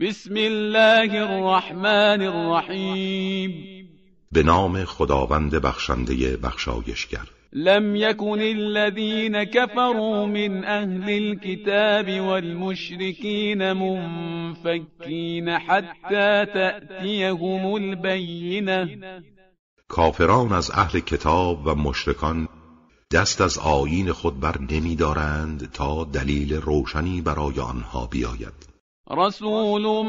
بسم الله الرحمن الرحیم. به نام خداوند بخشنده بخشایشگر. لم يكن الذين كفروا من أهل الكتاب والمشركين منفكين حتى تأتيهم البينة کافران از اهل کتاب و مشرکان دست از آیین خود بر نمی دارند تا دلیل روشنی برای آنها بیاید. رسول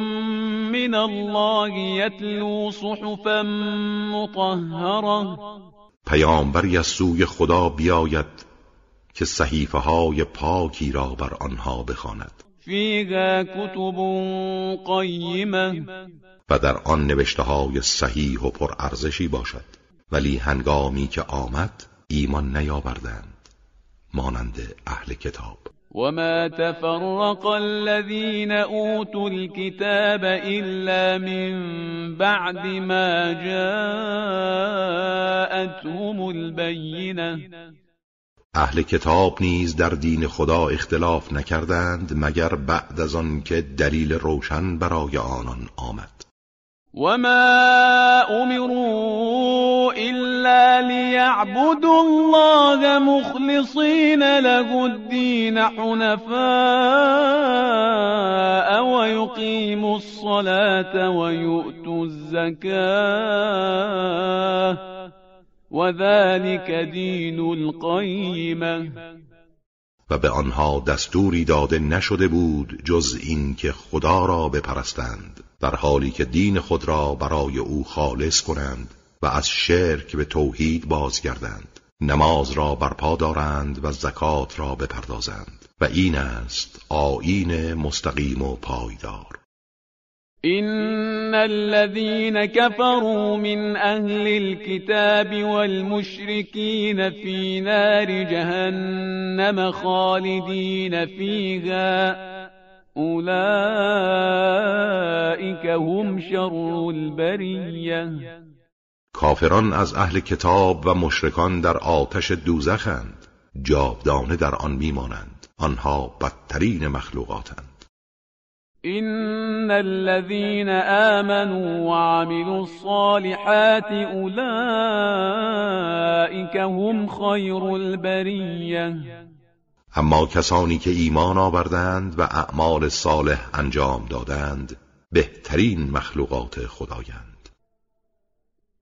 من الله يتلو صحفا مطهره پیامبری از سوی خدا بیاید که صحیفه های پاکی را بر آنها بخواند. فیها کتب قیمه و در آن نوشته های صحیح و پرارزشی باشد. ولی هنگامی که آمد ایمان نیاوردند مانند اهل کتاب. وما تفرق الذين اوتوا الكتاب الا من بعد ما جاءتهم البينه اهل کتاب نیز در دین خدا اختلاف نکردند مگر بعد از آن که دلیل روشن برای آنان آمد. وما امروا الا ليعبدوا الله مخلصين له الدين حنفاء ويقيموا الصلاه ويؤتوا الزكاه وذلك دين القيمه و به آنها دستوری داده نشده بود جز این که خدا را بپرستند در حالی که دین خود را برای او خالص کنند. و از شرک به توحید بازگردند. نماز را برپا دارند و زکات را بپردازند. و این است آیین مستقیم و پایدار. إن الذين كفروا من أهل الكتاب والمشركين في نار جهنم خالدين فيها. أولئك هم شر البرية. کافران از اهل کتاب و مشرکان در آتش دوزخند. جاودانه در آن میمانند. آنها بدترین مخلوقاتند. إن الذين آمنوا وعملوا الصالحات أولئك هم خير البرية. اما کسانی که ایمان آوردند و اعمال صالح انجام دادند بهترین مخلوقات خدایند.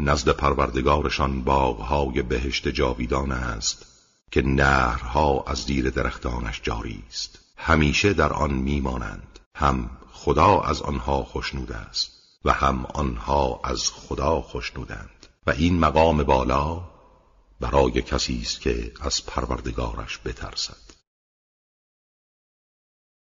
نزد پروردگارشان باغهای بهشت جاویدان است که نهرها از زیر درختانش جاری است. همیشه در آن میمانند. هم خدا از آنها خوشنود است و هم آنها از خدا خوشنودند و این مقام بالا برای کسی است که از پروردگارش بترسد.